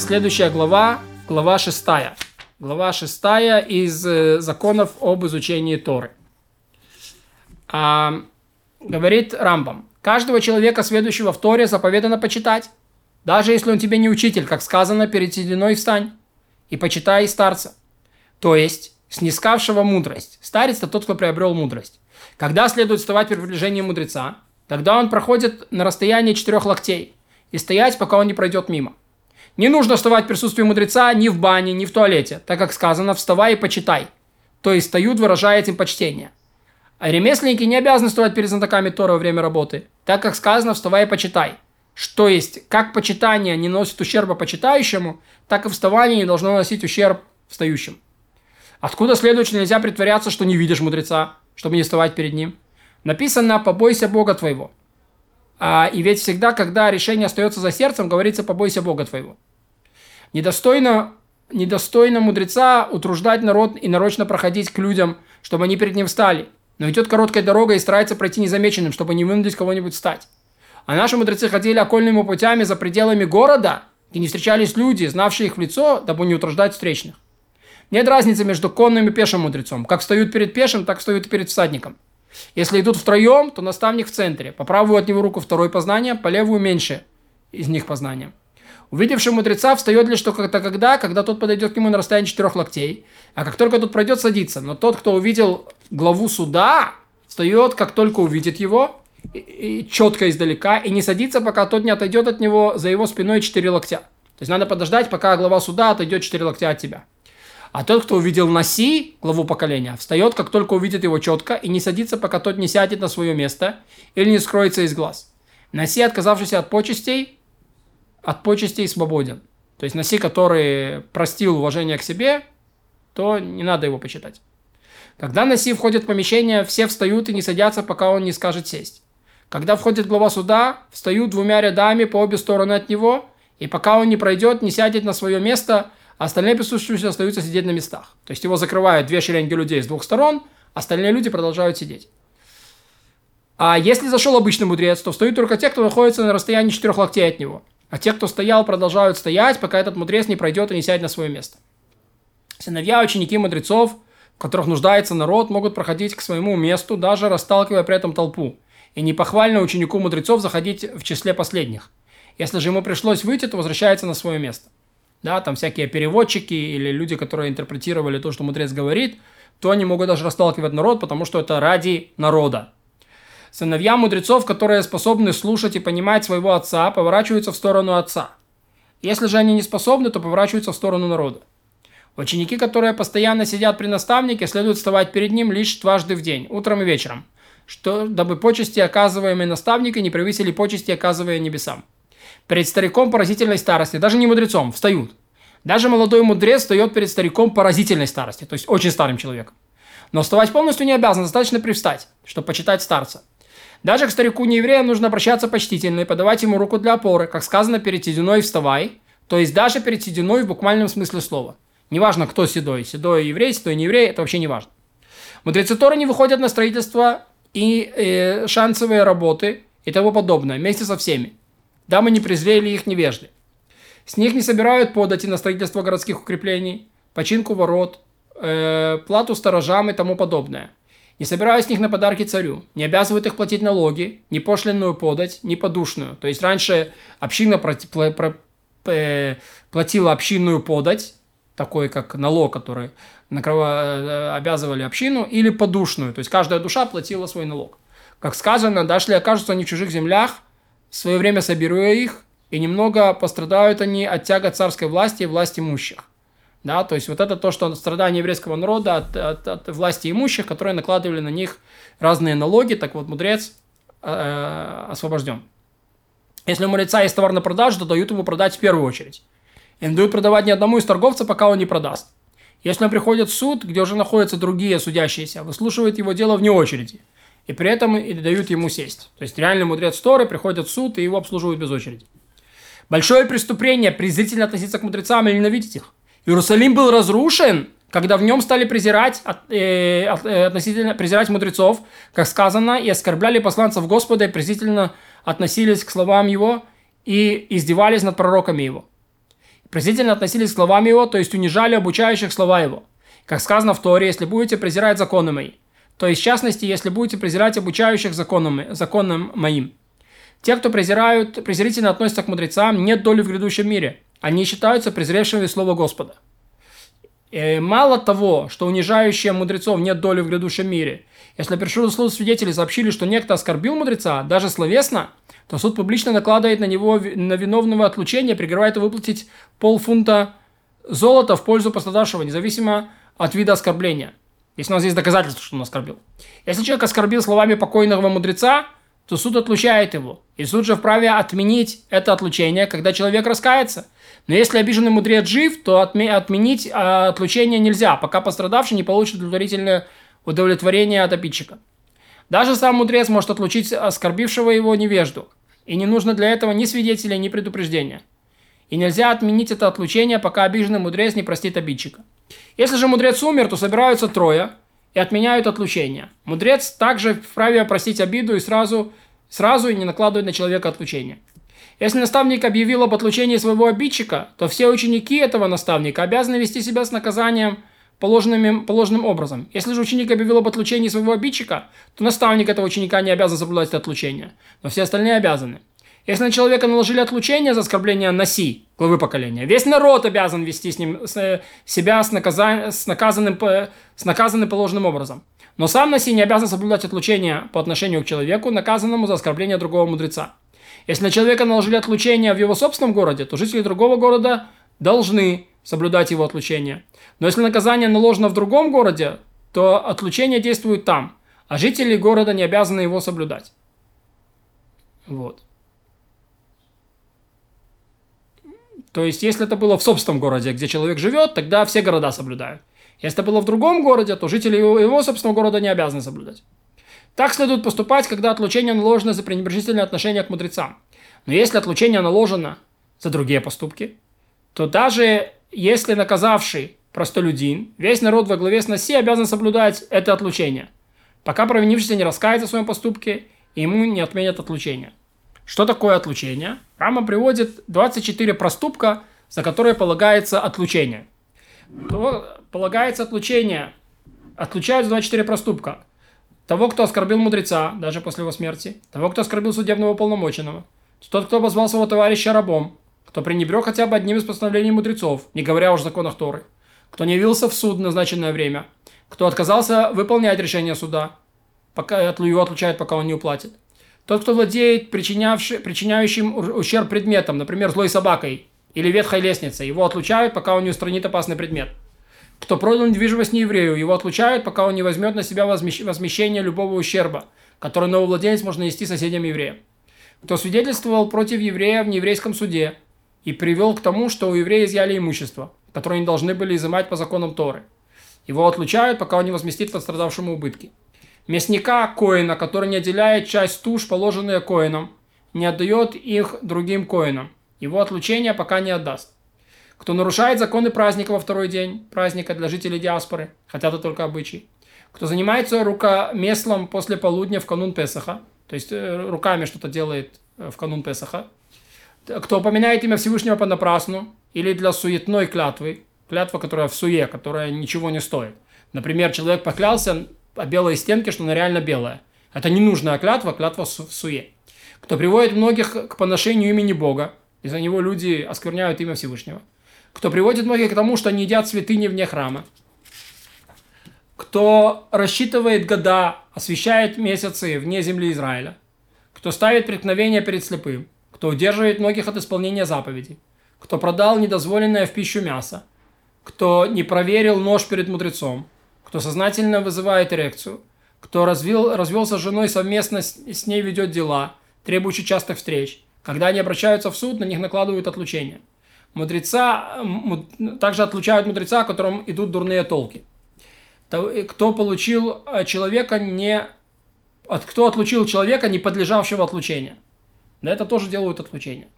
следующая глава, глава шестая. Глава шестая из э, законов об изучении Торы. А, говорит Рамбам. Каждого человека, следующего в Торе, заповедано почитать. Даже если он тебе не учитель, как сказано, перед сединой встань и почитай старца. То есть, снискавшего мудрость. Старец – это тот, кто приобрел мудрость. Когда следует вставать при приближении мудреца? Тогда он проходит на расстоянии четырех локтей и стоять, пока он не пройдет мимо. Не нужно вставать в присутствии мудреца ни в бане, ни в туалете, так как сказано «вставай и почитай». То есть встают, выражая этим почтение. А ремесленники не обязаны вставать перед знатоками Тора во время работы, так как сказано «вставай и почитай». Что есть, как почитание не носит ущерба почитающему, так и вставание не должно носить ущерб встающим. Откуда следует, что нельзя притворяться, что не видишь мудреца, чтобы не вставать перед ним? Написано «побойся Бога твоего». А, и ведь всегда, когда решение остается за сердцем, говорится «побойся Бога твоего». Недостойно, недостойно мудреца утруждать народ и нарочно проходить к людям, чтобы они перед ним встали. Но идет короткая дорога и старается пройти незамеченным, чтобы не вынудить кого-нибудь встать. А наши мудрецы ходили окольными путями за пределами города, где не встречались люди, знавшие их в лицо, дабы не утруждать встречных. Нет разницы между конным и пешим мудрецом. Как встают перед пешим, так встают и перед всадником. Если идут втроем, то наставник в центре. По правую от него руку второй познание, по левую меньше из них познание. Увидевший мудреца встает лишь только тогда, когда тот подойдет к нему на расстоянии четырех локтей, а как только тот пройдет, садится. Но тот, кто увидел главу суда, встает, как только увидит его, и, и четко издалека, и не садится, пока тот не отойдет от него за его спиной четыре локтя. То есть надо подождать, пока глава суда отойдет четыре локтя от тебя. А тот, кто увидел Наси, главу поколения, встает, как только увидит его четко, и не садится, пока тот не сядет на свое место или не скроется из глаз. Наси, отказавшийся от почестей, от почестей свободен. То есть Наси, который простил уважение к себе, то не надо его почитать. Когда Наси входит в помещение, все встают и не садятся, пока он не скажет сесть. Когда входит глава суда, встают двумя рядами по обе стороны от него, и пока он не пройдет, не сядет на свое место, остальные присутствующие остаются сидеть на местах. То есть его закрывают две шеренги людей с двух сторон, остальные люди продолжают сидеть. А если зашел обычный мудрец, то встают только те, кто находится на расстоянии четырех локтей от него. А те, кто стоял, продолжают стоять, пока этот мудрец не пройдет и не сядет на свое место. Сыновья, ученики мудрецов, в которых нуждается народ, могут проходить к своему месту, даже расталкивая при этом толпу – и не похвально ученику мудрецов заходить в числе последних. Если же ему пришлось выйти, то возвращается на свое место. Да, там всякие переводчики или люди, которые интерпретировали то, что мудрец говорит, то они могут даже расталкивать народ, потому что это ради народа. Сыновья мудрецов, которые способны слушать и понимать своего отца, поворачиваются в сторону отца. Если же они не способны, то поворачиваются в сторону народа. Ученики, которые постоянно сидят при наставнике, следует вставать перед ним лишь дважды в день, утром и вечером – что, дабы почести, оказываемые наставника, не превысили почести, оказывая небесам. Перед стариком поразительной старости, даже не мудрецом, встают. Даже молодой мудрец встает перед стариком поразительной старости, то есть очень старым человеком. Но вставать полностью не обязан, достаточно привстать, чтобы почитать старца. Даже к старику неевреям нужно обращаться почтительно и подавать ему руку для опоры, как сказано перед сединой вставай, то есть даже перед сединой в буквальном смысле слова. Неважно, кто седой, седой еврей, седой не еврей, это вообще не важно. Мудрецы Торы не выходят на строительство и э, шансовые работы и тому подобное, вместе со всеми. Дамы не презрели их невежды. С них не собирают подати на строительство городских укреплений, починку ворот, э, плату сторожам и тому подобное. Не собирают с них на подарки царю, не обязывают их платить налоги, ни пошлинную подать, ни подушную. То есть раньше община э, платила общинную подать, такой как налог, который накрыва, э, обязывали общину, или подушную, то есть каждая душа платила свой налог. Как сказано, даже если окажутся они в чужих землях, в свое время соберу я их, и немного пострадают они от тяга царской власти и власти имущих. Да, то есть вот это то, что страдание еврейского народа от, от, от власти имущих, которые накладывали на них разные налоги, так вот мудрец э, освобожден. Если у мудреца есть товар на продажу, то дают ему продать в первую очередь. И не дают продавать ни одному из торговцев, пока он не продаст. Если он приходит в суд, где уже находятся другие судящиеся, выслушивает его дело вне очереди. И при этом и дают ему сесть. То есть реальный мудрец Торы приходит в суд и его обслуживают без очереди. Большое преступление презрительно относиться к мудрецам или ненавидеть их. Иерусалим был разрушен, когда в нем стали презирать, э, э, относительно, презирать мудрецов, как сказано, и оскорбляли посланцев Господа, и презрительно относились к словам его, и издевались над пророками его. презрительно относились к словам его, то есть унижали обучающих слова его. Как сказано в Торе, если будете презирать законы мои. То есть, в частности, если будете презирать обучающих законам, законам моим. Те, кто презирают, презрительно относятся к мудрецам, нет доли в грядущем мире. Они считаются презревшими слово Господа. И мало того, что унижающие мудрецов нет доли в грядущем мире, если пришел суд свидетели сообщили, что некто оскорбил мудреца, даже словесно, то суд публично накладывает на него на виновного отлучения, прикрывает его выплатить полфунта золота в пользу пострадавшего, независимо от вида оскорбления. Если у нас есть доказательства, что он оскорбил. Если человек оскорбил словами покойного мудреца, то суд отлучает его. И суд же вправе отменить это отлучение, когда человек раскается. Но если обиженный мудрец жив, то отменить а, отлучение нельзя, пока пострадавший не получит удовлетворительное удовлетворение от обидчика. Даже сам мудрец может отлучить оскорбившего его невежду. И не нужно для этого ни свидетеля, ни предупреждения. И нельзя отменить это отлучение, пока обиженный мудрец не простит обидчика. Если же мудрец умер, то собираются трое и отменяют отлучение. Мудрец также вправе простить обиду и сразу, сразу и не накладывать на человека отлучение. Если наставник объявил об отлучении своего обидчика, то все ученики этого наставника обязаны вести себя с наказанием положенным, положенным образом. Если же ученик объявил об отлучении своего обидчика, то наставник этого ученика не обязан соблюдать это отлучение, но все остальные обязаны. Если на человека наложили отлучение за оскорбление Наси, главы поколения, весь народ обязан вести с ним, с, себя с, наказа, с, наказанным, с наказанным положенным образом. Но сам Наси не обязан соблюдать отлучение по отношению к человеку, наказанному за оскорбление другого мудреца. Если на человека наложили отлучение в его собственном городе, то жители другого города должны соблюдать его отлучение. Но если наказание наложено в другом городе, то отлучение действует там, а жители города не обязаны его соблюдать. Вот. То есть, если это было в собственном городе, где человек живет, тогда все города соблюдают. Если это было в другом городе, то жители его, его собственного города не обязаны соблюдать. Так следует поступать, когда отлучение наложено за пренебрежительное отношение к мудрецам. Но если отлучение наложено за другие поступки, то даже если наказавший простолюдин, весь народ во главе с Наси обязан соблюдать это отлучение, пока провинившийся не раскается в своем поступке и ему не отменят отлучение. Что такое отлучение? Рама приводит 24 проступка, за которые полагается отлучение. То полагается отлучение. Отлучаются 24 проступка. Того, кто оскорбил мудреца, даже после его смерти. Того, кто оскорбил судебного полномоченного. Тот, кто позвал своего товарища рабом. Кто пренебрег хотя бы одним из постановлений мудрецов, не говоря уж о законах Торы. Кто не явился в суд в назначенное время. Кто отказался выполнять решение суда, пока его отлучают, пока он не уплатит. Тот, кто владеет причиняющим ущерб предметом, например, злой собакой или ветхой лестницей, его отлучают, пока он не устранит опасный предмет. Кто продал недвижимость нееврею, его отлучают, пока он не возьмет на себя возмещение любого ущерба, который новый владелец может нанести соседям евреям. Кто свидетельствовал против еврея в нееврейском суде и привел к тому, что у еврея изъяли имущество, которое они должны были изымать по законам Торы. Его отлучают, пока он не возместит пострадавшему убытки мясника коина, который не отделяет часть туш, положенные коином, не отдает их другим коинам. Его отлучение пока не отдаст. Кто нарушает законы праздника во второй день праздника для жителей диаспоры, хотя это только обычай. Кто занимается рукомеслом после полудня в канун Песаха, то есть э, руками что-то делает э, в канун Песаха. Кто упоминает имя Всевышнего понапрасну или для суетной клятвы, клятва, которая в суе, которая ничего не стоит. Например, человек поклялся о белой стенке, что она реально белая. Это не нужная клятва, клятва в суе. Кто приводит многих к поношению имени Бога, из-за него люди оскверняют имя Всевышнего. Кто приводит многих к тому, что они едят святыни вне храма. Кто рассчитывает года, освещает месяцы вне земли Израиля. Кто ставит преткновение перед слепым. Кто удерживает многих от исполнения заповедей. Кто продал недозволенное в пищу мясо. Кто не проверил нож перед мудрецом кто сознательно вызывает эрекцию, кто развел, развелся с женой совместно с, с ней ведет дела, требующие частых встреч. Когда они обращаются в суд, на них накладывают отлучение. Мудреца, также отлучают мудреца, которым идут дурные толки. Кто получил э, человека не... Кто отлучил человека, не подлежавшего отлучению. На это тоже делают отлучение.